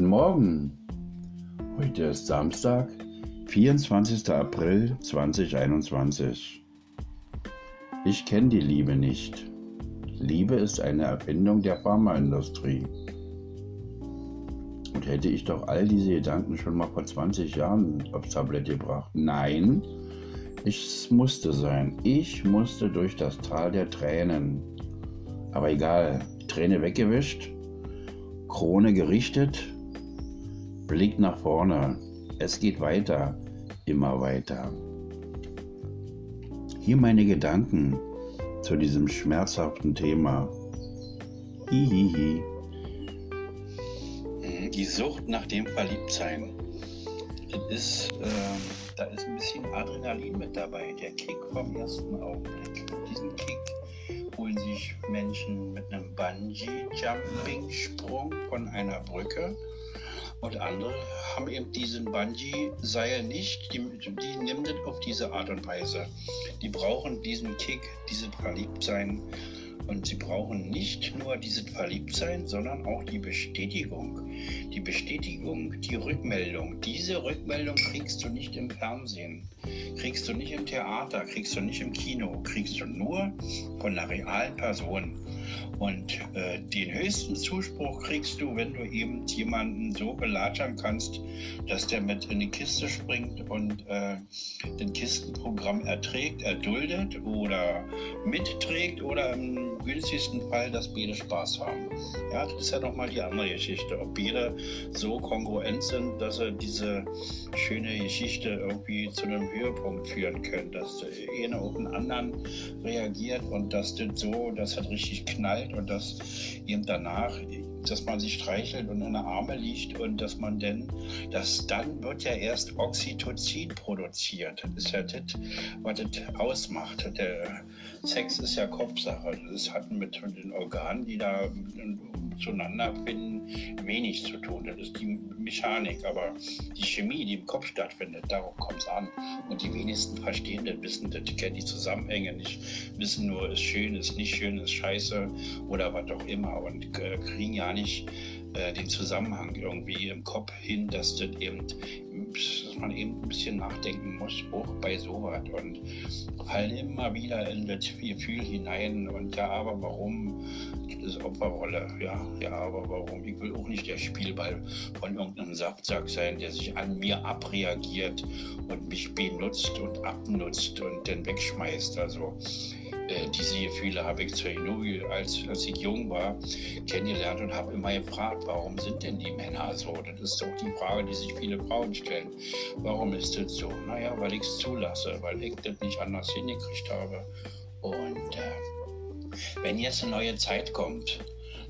Guten Morgen. Heute ist Samstag, 24. April 2021. Ich kenne die Liebe nicht. Liebe ist eine Erfindung der Pharmaindustrie. Und hätte ich doch all diese Gedanken schon mal vor 20 Jahren aufs Tablett gebracht. Nein, es musste sein. Ich musste durch das Tal der Tränen. Aber egal, Träne weggewischt, Krone gerichtet, Blick nach vorne. Es geht weiter, immer weiter. Hier meine Gedanken zu diesem schmerzhaften Thema. Hihihi. Die Sucht nach dem Verliebtsein. Ist, äh, da ist ein bisschen Adrenalin mit dabei. Der Kick vom ersten Augenblick. Diesen Kick holen sich Menschen mit einem Bungee-Jumping-Sprung von einer Brücke. Und andere haben eben diesen Bungee-Seil nicht. Die, die nehmen das auf diese Art und Weise. Die brauchen diesen Kick, dieses Verliebtsein. Und sie brauchen nicht nur dieses Verliebtsein, sondern auch die Bestätigung. Die Bestätigung, die Rückmeldung. Diese Rückmeldung kriegst du nicht im Fernsehen, kriegst du nicht im Theater, kriegst du nicht im Kino, kriegst du nur von einer realen Person. Und äh, den höchsten Zuspruch kriegst du, wenn du eben jemanden so belatschern kannst, dass der mit in die Kiste springt und äh, den Kistenprogramm erträgt, erduldet oder mitträgt oder im günstigsten Fall, dass beide Spaß haben. Ja, das ist ja nochmal die andere Geschichte. Ob beide so kongruent sind, dass sie diese schöne Geschichte irgendwie zu einem Höhepunkt führen können, dass der eine auf den anderen reagiert und dass das so, das richtig knallt und dass eben danach dass man sich streichelt und in der Arme liegt und dass man denn, dass dann wird ja erst Oxytocin produziert. Das ist ja das, was das ausmacht. Der Sex ist ja Kopfsache. Das hat mit den Organen, die da zueinander finden, wenig zu tun. Das ist die Mechanik, aber die Chemie, die im Kopf stattfindet, darauf kommt es an. Und die wenigsten verstehen das, wissen das, kennen die Zusammenhänge nicht, wissen nur, ist schön, ist nicht schön, ist scheiße oder was auch immer und äh, kriegen ja nicht äh, den Zusammenhang irgendwie im Kopf hin, dass das eben, dass man eben ein bisschen nachdenken muss, auch bei sowas und fallen immer wieder in das Gefühl hinein und ja, aber warum das ist Opferrolle, ja, ja, aber warum? Ich will auch nicht der Spielball von irgendeinem Saftsack sein, der sich an mir abreagiert und mich benutzt und abnutzt und dann wegschmeißt. Also äh, diese Gefühle habe ich zur Jugend, als, als ich jung war, kennengelernt und habe immer gefragt, warum sind denn die Männer so? Das ist doch die Frage, die sich viele Frauen stellen. Warum ist das so? Naja, weil ich es zulasse, weil ich das nicht anders hingekriegt habe. Und äh, wenn jetzt eine neue Zeit kommt,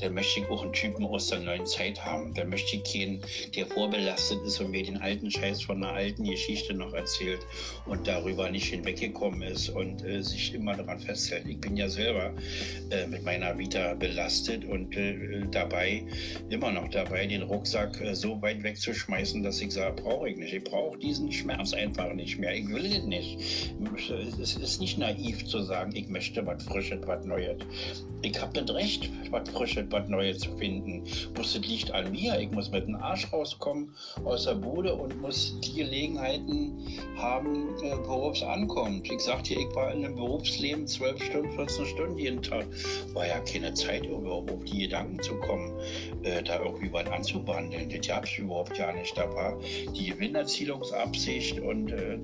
dann möchte ich auch einen Typen aus der neuen Zeit haben. Dann möchte ich keinen, der vorbelastet ist und mir den alten Scheiß von einer alten Geschichte noch erzählt und darüber nicht hinweggekommen ist und äh, sich immer daran festhält. Ich bin ja selber äh, mit meiner Vita belastet und äh, dabei, immer noch dabei, den Rucksack äh, so weit wegzuschmeißen, dass ich sage, brauche ich nicht. Ich brauche diesen Schmerz einfach nicht mehr. Ich will es nicht. Es ist nicht naiv zu sagen, ich möchte was Frisches, was Neues. Ich habe das Recht, was Frisches, was Neues zu finden. Muss das liegt an mir. Ich muss mit dem Arsch rauskommen aus der Bude und muss die Gelegenheiten haben, äh, worauf es ankommt. Ich sagte ich war in einem Berufsleben 12 Stunden, 14 Stunden jeden Tag. War ja keine Zeit, überhaupt auf die Gedanken zu kommen, äh, da irgendwie was anzuwandeln. Das gab es überhaupt gar nicht. Da war die Gewinnerzielungsabsicht und äh,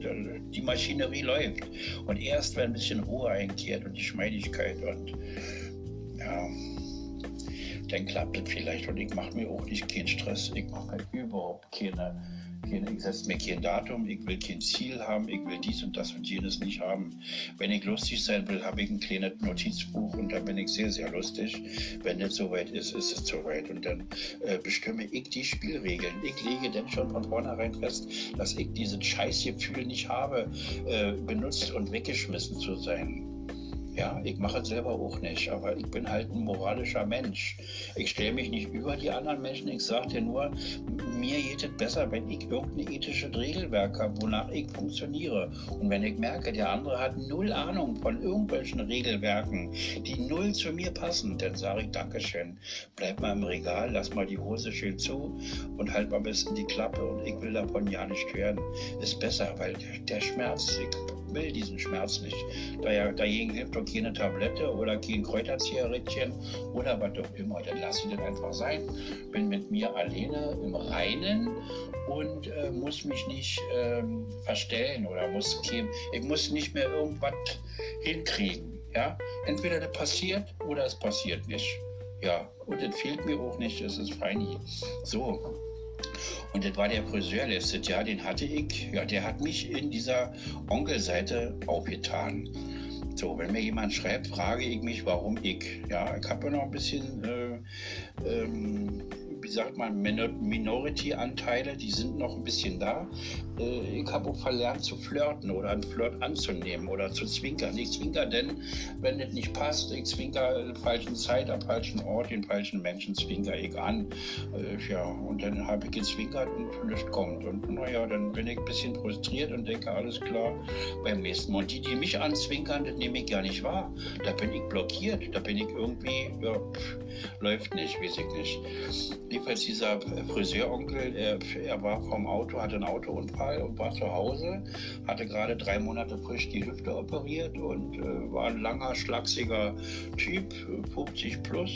die Maschinerie läuft. Und erst, wenn ein bisschen Ruhe einkehrt und die Schmeidigkeit und ja, dann klappt es vielleicht. Und ich mache mir auch nicht keinen Stress. Ich mache mir überhaupt keine, keine ich setze mir kein Datum, ich will kein Ziel haben, ich will dies und das und jenes nicht haben. Wenn ich lustig sein will, habe ich ein kleines Notizbuch und da bin ich sehr, sehr lustig. Wenn es soweit ist, ist es soweit. Und dann äh, bestimme ich die Spielregeln. Ich lege dann schon von vornherein fest, dass ich dieses Scheißgefühl nicht habe, äh, benutzt und weggeschmissen zu sein Ja, ich mache es selber auch nicht, aber ich bin halt ein moralischer Mensch. Ich stelle mich nicht über die anderen Menschen. Ich sage dir nur, mir geht es besser, wenn ich irgendein ethisches Regelwerk habe, wonach ich funktioniere. Und wenn ich merke, der andere hat null Ahnung von irgendwelchen Regelwerken, die null zu mir passen, dann sage ich Dankeschön. Bleib mal im Regal, lass mal die Hose schön zu und halt mal besten die Klappe und ich will davon ja nicht hören. Ist besser, weil der Schmerz, ich will diesen Schmerz nicht. dagegen hilft doch keine Tablette oder kein Kräuterzieherrittchen oder was auch immer. Dann lasse ich das einfach sein. Bin mit mir alleine im Reinen und äh, muss mich nicht ähm, verstellen oder muss ich muss nicht mehr irgendwas hinkriegen. Ja? Entweder das passiert oder es passiert nicht. Ja, und das fehlt mir auch nicht, das ist fein. So, und das war der Friseur letztes Jahr, den hatte ich. Ja, der hat mich in dieser Onkelseite aufgetan. So, wenn mir jemand schreibt, frage ich mich, warum ich. Ja, ich habe ja noch ein bisschen äh, ähm, wie sagt man, Minority-Anteile, die sind noch ein bisschen da. Äh, ich habe auch verlernt zu flirten oder einen Flirt anzunehmen oder zu zwinkern. Ich zwinker denn, wenn es nicht passt, ich zwinker in der falschen Zeit, am falschen Ort, den falschen Menschen zwinker ich an. Äh, ja, und dann habe ich gezwinkert und nichts kommt. Und naja, dann bin ich ein bisschen frustriert und denke, alles klar, beim nächsten Mal. Und die, die mich anzwinkern, das nehme ich gar nicht wahr. Da bin ich blockiert, da bin ich irgendwie, ja, pff, läuft nicht, weiß ich nicht jedenfalls dieser Friseuronkel, er, er war vom Auto, hatte einen Autounfall und war zu Hause, hatte gerade drei Monate frisch die Hüfte operiert und äh, war ein langer, schlachsiger Typ, 50 plus.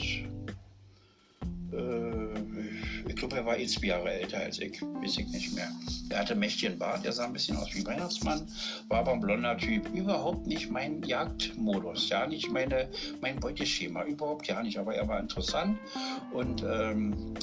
Äh, ich glaube, er war jetzt Jahre älter als ich, weiß ich nicht mehr. Er hatte mächtigen Bart, er sah ein bisschen aus wie Weihnachtsmann, war aber ein blonder Typ. Überhaupt nicht mein Jagdmodus, ja, nicht meine, mein Beuteschema, überhaupt ja nicht, aber er war interessant und ähm,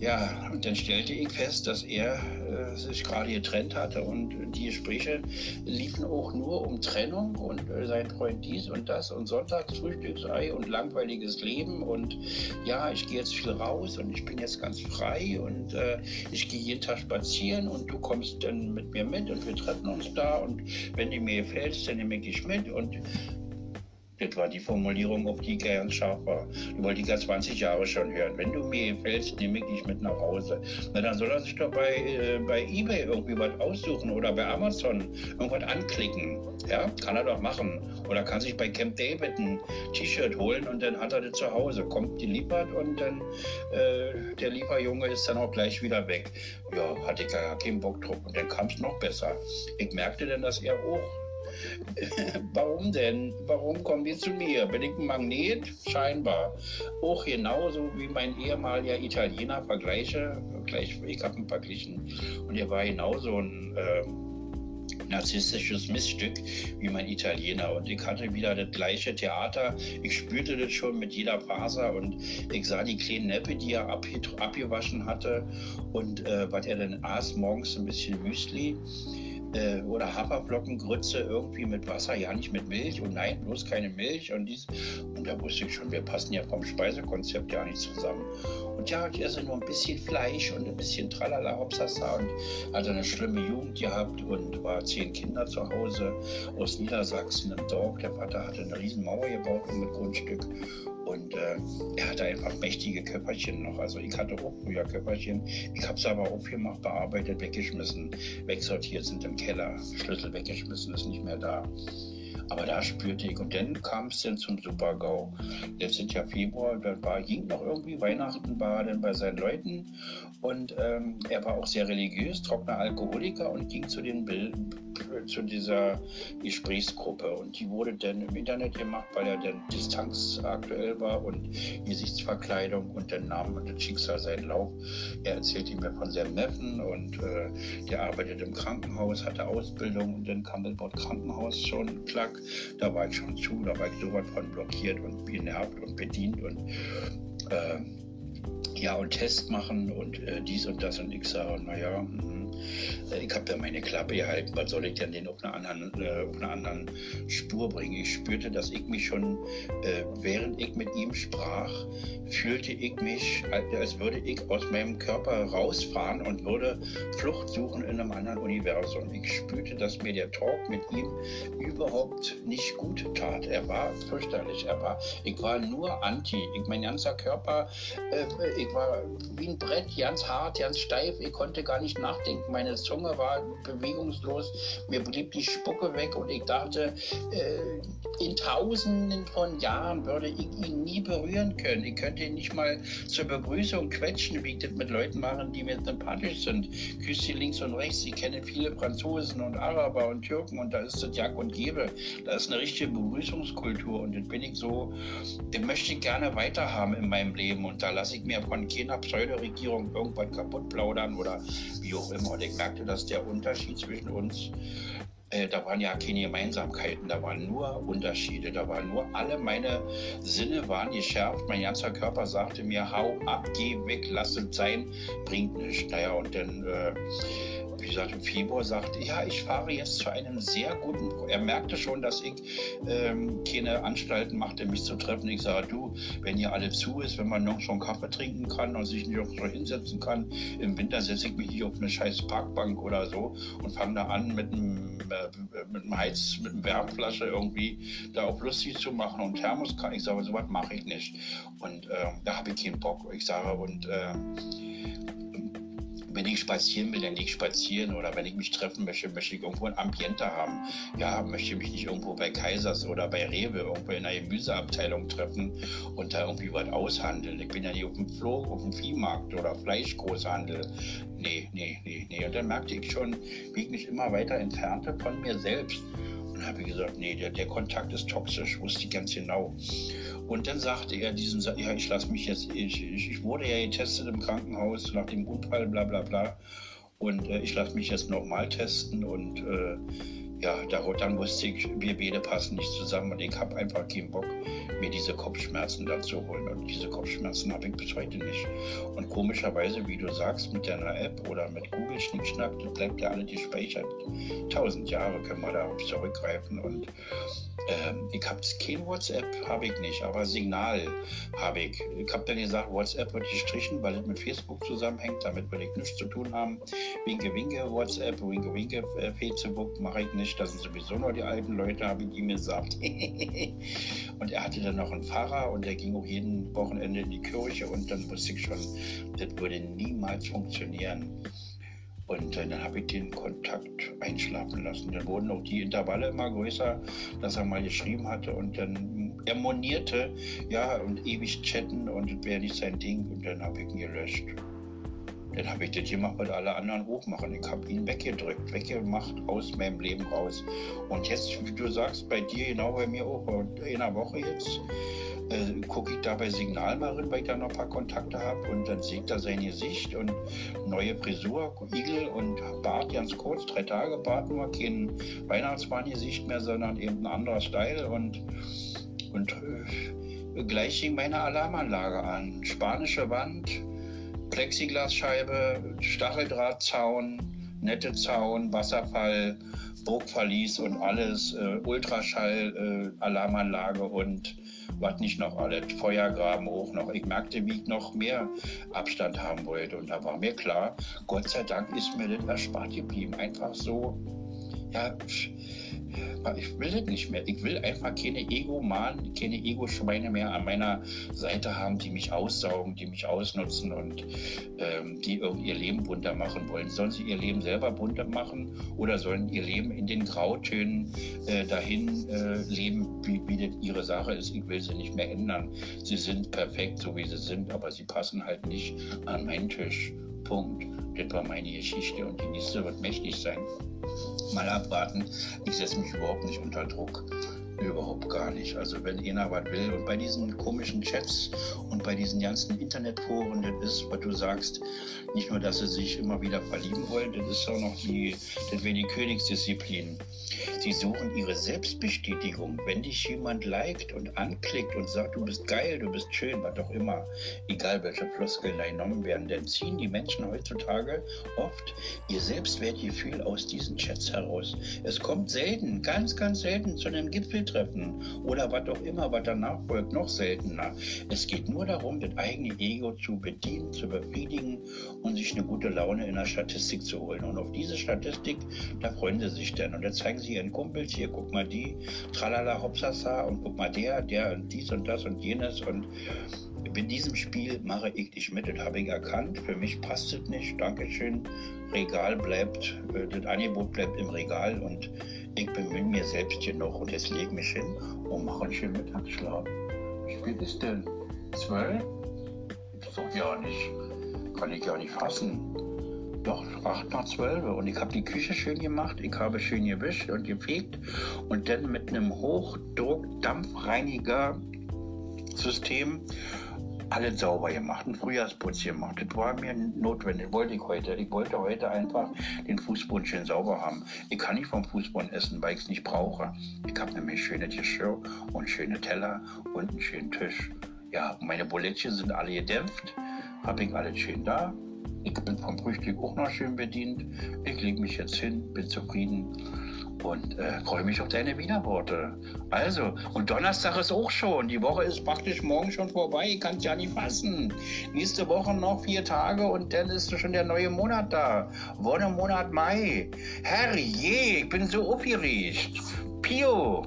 ja, und dann stellte ich fest, dass er äh, sich gerade getrennt hatte und die Gespräche liefen auch nur um Trennung und äh, sein Freund dies und das und Sonntagsfrühstücksei und langweiliges Leben und ja, ich gehe jetzt viel raus und ich bin jetzt ganz frei und äh, ich gehe jeden Tag spazieren und du kommst dann mit mir mit und wir treffen uns da und wenn du mir gefällst, dann nehme ich dich mit und das war die Formulierung, auf die ganz scharf war. Die wollte ich ja 20 Jahre schon hören. Wenn du mir gefällst, nehme ich dich mit nach Hause. Na, dann soll er sich doch bei, äh, bei Ebay irgendwie was aussuchen oder bei Amazon irgendwas anklicken. Ja, kann er doch machen. Oder kann sich bei Camp David ein T-Shirt holen und dann hat er das zu Hause. Kommt geliefert und dann äh, der Lieferjunge ist dann auch gleich wieder weg. Ja, hatte ich ja keinen Bock drauf. Und dann kam es noch besser. Ich merkte dann, dass er auch Warum denn? Warum kommen die zu mir? Bin ich ein Magnet? Scheinbar. Auch genauso wie mein ehemaliger Italiener vergleiche. Ich habe ihn verglichen. Und er war genauso ein äh, narzisstisches Missstück wie mein Italiener. Und ich hatte wieder das gleiche Theater. Ich spürte das schon mit jeder Faser und ich sah die kleinen Neppe, die er abgewaschen hatte. Und äh, was er dann aß, morgens ein bisschen Müsli äh, oder Haferflockengrütze irgendwie mit Wasser, ja nicht mit Milch und nein, bloß keine Milch und dies. Und da wusste ich schon, wir passen ja vom Speisekonzept ja nicht zusammen. Und ja, ich esse nur ein bisschen Fleisch und ein bisschen Tralala Hopsasa und hatte eine schlimme Jugend gehabt und war zehn Kinder zu Hause aus Niedersachsen im Dorf. Der Vater hatte eine riesen Mauer gebaut mit Grundstück und äh, er hatte einfach mächtige Köpferchen noch. Also ich hatte auch früher Köpferchen. Ich habe es aber aufgemacht, bearbeitet, weggeschmissen, wegsortiert, sind im Keller, Schlüssel weggeschmissen, ist nicht mehr da. Aber da spürte ich. Und dann kam es dann zum Super-GAU. Letztes Jahr Februar, da war, ging noch irgendwie Weihnachten, war dann bei seinen Leuten. Und ähm, er war auch sehr religiös, trockener Alkoholiker und ging zu, den Bild, zu dieser Gesprächsgruppe. Und die wurde dann im Internet gemacht, weil er dann distanzaktuell war und Gesichtsverkleidung. Und dann nahm das Schicksal seinen Lauf. Er erzählte mir von seinem Neffen und äh, der arbeitet im Krankenhaus, hatte Ausbildung. Und dann kam das Wort Krankenhaus schon, klack da war ich schon zu, da war ich sowas von blockiert und genervt und bedient und äh, ja, und Test machen und äh, dies und das und ich sage, naja, mh, Äh, ich habe ja meine Klappe gehalten. Was soll ich denn den auf einer anderen, äh, auf anderen Spur bringen? Ich spürte, dass ich mich schon, äh, während ich mit ihm sprach, fühlte ich mich, als würde ich aus meinem Körper rausfahren und würde Flucht suchen in einem anderen Universum. Ich spürte, dass mir der Talk mit ihm überhaupt nicht gut tat. Er war fürchterlich. Er war, ich war nur anti. Ich, mein ganzer Körper, äh, ich war wie ein Brett, ganz hart, ganz steif. Ich konnte gar nicht nachdenken. Meine Zunge war bewegungslos. Mir blieb die Spucke weg und ich dachte, äh, in Tausenden von Jahren würde ich ihn nie berühren können. Ich könnte ihn nicht mal zur Begrüßung quetschen, wie ich das mit Leuten machen, die mir sympathisch sind. Küsse sie links und rechts. Sie kennen viele Franzosen und Araber und Türken und da ist das Jack und Gebe. Da ist eine richtige Begrüßungskultur und das bin ich so, den möchte ich gerne weiterhaben in meinem Leben und da lasse ich mir von keiner Pseudoregierung irgendwas kaputt plaudern oder wie auch immer. Und ich merkte, dass der Unterschied zwischen uns äh, da waren ja keine Gemeinsamkeiten, da waren nur Unterschiede, da waren nur alle meine Sinne waren geschärft, mein ganzer Körper sagte mir, hau ab, geh weg, lass es sein, bringt nichts. Naja, und dann äh, wie gesagt, im Februar sagte, ja, ich fahre jetzt zu einem sehr guten, er merkte schon, dass ich ähm, keine Anstalten machte, mich zu treffen. Ich sage, du, wenn hier alle zu ist, wenn man noch schon Kaffee trinken kann und sich nicht auch so hinsetzen kann, im Winter setze ich mich hier auf eine scheiß Parkbank oder so und fange da an mit einem, äh, mit einem Heiz, mit einer Wärmflasche irgendwie da auch lustig zu machen und Thermos kann. Ich sage, sowas mache ich nicht. Und äh, da habe ich keinen Bock. Ich sage, und äh, wenn ich spazieren will, dann ich spazieren oder wenn ich mich treffen möchte, möchte ich irgendwo ein Ambiente haben. Ja, möchte mich nicht irgendwo bei Kaisers oder bei Rewe irgendwo in einer Gemüseabteilung treffen und da irgendwie was aushandeln. Ich bin ja nicht auf dem Flo, auf dem Viehmarkt oder Fleischgroßhandel. Nee, nee, nee, nee. Und dann merkte ich schon, wie ich mich immer weiter entfernte von mir selbst. Und habe gesagt, nee, der, der Kontakt ist toxisch, wusste ich ganz genau. Und dann sagte er diesen, ja, ich lasse mich jetzt, ich, ich, ich, wurde ja getestet im Krankenhaus nach dem Unfall, bla bla bla. Und äh, ich lasse mich jetzt nochmal testen und äh, ja, dann wusste ich, wir beide passen nicht zusammen und ich habe einfach keinen Bock, mir diese Kopfschmerzen dazu holen. Und diese Kopfschmerzen habe ich bis heute nicht. Und komischerweise, wie du sagst, mit deiner App oder mit Google Schnickschnack, das bleibt ja alle gespeichert. Tausend Jahre können wir darauf zurückgreifen. Und ähm, ich habe kein WhatsApp, habe ich nicht, aber Signal habe ich. Ich habe dann gesagt, WhatsApp wird gestrichen, weil es mit Facebook zusammenhängt. Damit will ich nichts zu tun haben. Winke, winke WhatsApp, winke, winke äh, Facebook mache ich nicht. Das sind sowieso nur die alten Leute, habe ich ihm gesagt. und er hatte dann noch einen Pfarrer und der ging auch jeden Wochenende in die Kirche und dann wusste ich schon, das würde niemals funktionieren. Und dann habe ich den Kontakt einschlafen lassen. Dann wurden auch die Intervalle immer größer, dass er mal geschrieben hatte und dann er monierte, ja, und ewig chatten und das wäre nicht sein Ding. Und dann habe ich ihn gelöscht. Dann habe ich das gemacht, was alle anderen hochmachen. Ich habe ihn weggedrückt, weggemacht aus meinem Leben raus. Und jetzt, wie du sagst, bei dir, genau bei mir auch, in einer Woche jetzt, äh, gucke ich da bei Signal mal rein, weil ich da noch ein paar Kontakte habe und dann sieht er sein Gesicht und neue Frisur, Igel und Bart ganz kurz, drei Tage Bart nur, kein Weihnachtsmann-Gesicht mehr, sondern eben ein anderer Style und, und äh, gleich ging meine Alarmanlage an. Spanische Wand, Plexiglasscheibe, Stacheldrahtzaun, nette Zaun, Wasserfall, Burgverlies und alles, äh, Ultraschall, äh, Alarmanlage und was nicht noch alles, Feuergraben hoch noch. Ich merkte, wie ich noch mehr Abstand haben wollte. Und da war mir klar, Gott sei Dank ist mir das erspart geblieben. Einfach so, ja, ich will das nicht mehr. Ich will einfach keine Ego-Mann, keine Ego-Schweine mehr an meiner Seite haben, die mich aussaugen, die mich ausnutzen und ähm, die ihr Leben bunter machen wollen. Sollen sie ihr Leben selber bunter machen oder sollen ihr Leben in den Grautönen äh, dahin äh, leben, wie, wie das ihre Sache ist? Ich will sie nicht mehr ändern. Sie sind perfekt, so wie sie sind, aber sie passen halt nicht an meinen Tisch. Punkt. War meine Geschichte und die nächste wird mächtig sein mal abwarten. Ich setze mich überhaupt nicht unter Druck. Überhaupt gar nicht. Also wenn einer was will und bei diesen komischen Chats und bei diesen ganzen Internetforen, das ist, was du sagst, nicht nur, dass sie sich immer wieder verlieben wollen, das ist auch noch die, das wäre die Königsdisziplin. Sie suchen ihre Selbstbestätigung. Wenn dich jemand liked und anklickt und sagt, du bist geil, du bist schön, was auch immer, egal welche Floskeln da genommen werden, dann ziehen die Menschen heutzutage oft ihr Selbstwertgefühl aus diesen Chats heraus. Es kommt selten, ganz, ganz selten zu einem Gipfeltreffen oder was auch immer, was danach folgt, noch seltener. Es geht nur darum, das eigene Ego zu bedienen, zu befriedigen und sich eine gute Laune in der Statistik zu holen. Und auf diese Statistik, da freuen sie sich dann. Und da zeigen sie ihren Kumpels, hier, guck mal die, tralala, hopsasa, und guck mal der, der und dies und das und jenes. Und in diesem Spiel mache ich nicht mit, das habe ich erkannt. Für mich passt es nicht. Dankeschön. Regal bleibt, äh, das Angebot bleibt im Regal und ich bemühe mir selbst hier noch und jetzt lege ich mich hin und mache einen schönen Mittagsschlaf. Wie spät ist denn? Zwölf? Das doch ja nicht. Kann ich ja nicht fassen. Doch, acht nach zwölf. Und ich habe die Küche schön gemacht. Ich habe schön gewischt und gefegt. Und dann mit einem Hochdruck-Dampfreiniger-System alles sauber gemacht, einen Frühjahrsputz gemacht. Das war mir notwendig, wollte ich heute. Ich wollte heute einfach den Fußboden schön sauber haben. Ich kann nicht vom Fußboden essen, weil ich es nicht brauche. Ich habe nämlich schöne Geschirr und schöne Teller und einen schönen Tisch. Ja, meine Bulettchen sind alle gedämpft, habe ich alles schön da. Ich bin vom Frühstück auch noch schön bedient. Ich lege mich jetzt hin, bin zufrieden und äh, freue mich auf deine Wiederworte. Also, und Donnerstag ist auch schon. Die Woche ist praktisch morgen schon vorbei. Ich kann es ja nicht fassen. Nächste Woche noch vier Tage und dann ist schon der neue Monat da. Wonnemonat Mai. Herrje, ich bin so aufgeregt. Pio.